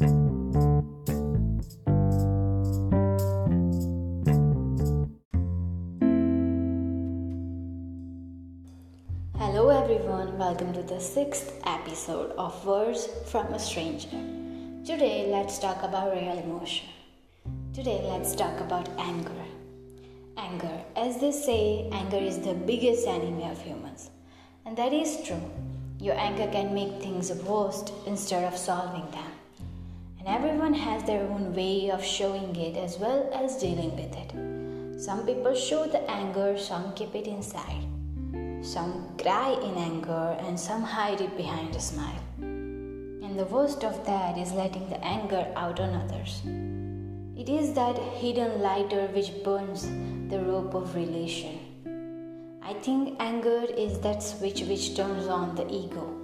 Hello, everyone, welcome to the sixth episode of Words from a Stranger. Today, let's talk about real emotion. Today, let's talk about anger. Anger, as they say, anger is the biggest enemy of humans. And that is true. Your anger can make things worse instead of solving them. And everyone has their own way of showing it as well as dealing with it. Some people show the anger, some keep it inside. Some cry in anger, and some hide it behind a smile. And the worst of that is letting the anger out on others. It is that hidden lighter which burns the rope of relation. I think anger is that switch which turns on the ego.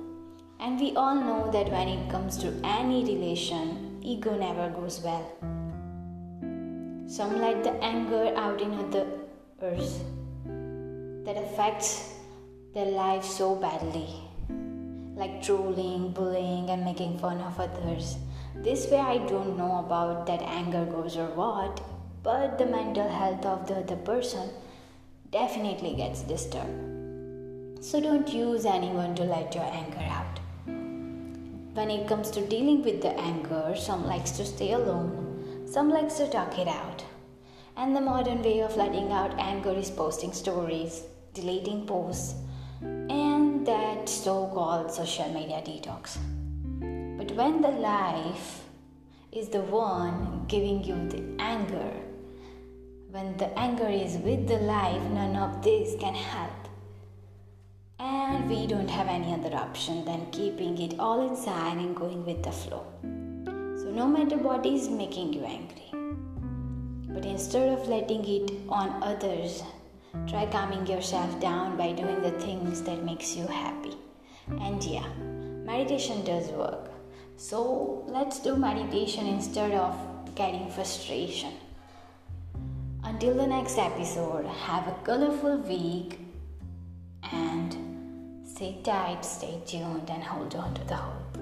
And we all know that when it comes to any relation, ego never goes well. Some let the anger out in others that affects their life so badly, like trolling, bullying, and making fun of others. This way, I don't know about that anger goes or what, but the mental health of the other person definitely gets disturbed. So don't use anyone to let your anger out. When it comes to dealing with the anger, some likes to stay alone, some likes to talk it out. And the modern way of letting out anger is posting stories, deleting posts, and that so called social media detox. But when the life is the one giving you the anger, when the anger is with the life, none of this can help. We don't have any other option than keeping it all inside and going with the flow. So, no matter what is making you angry, but instead of letting it on others, Try calming yourself down by doing the things that makes you happy. And yeah, meditation does work. So let's do meditation instead of getting frustration. Until the next episode, have a colorful week stay tight, stay tuned, and hold on to the hope.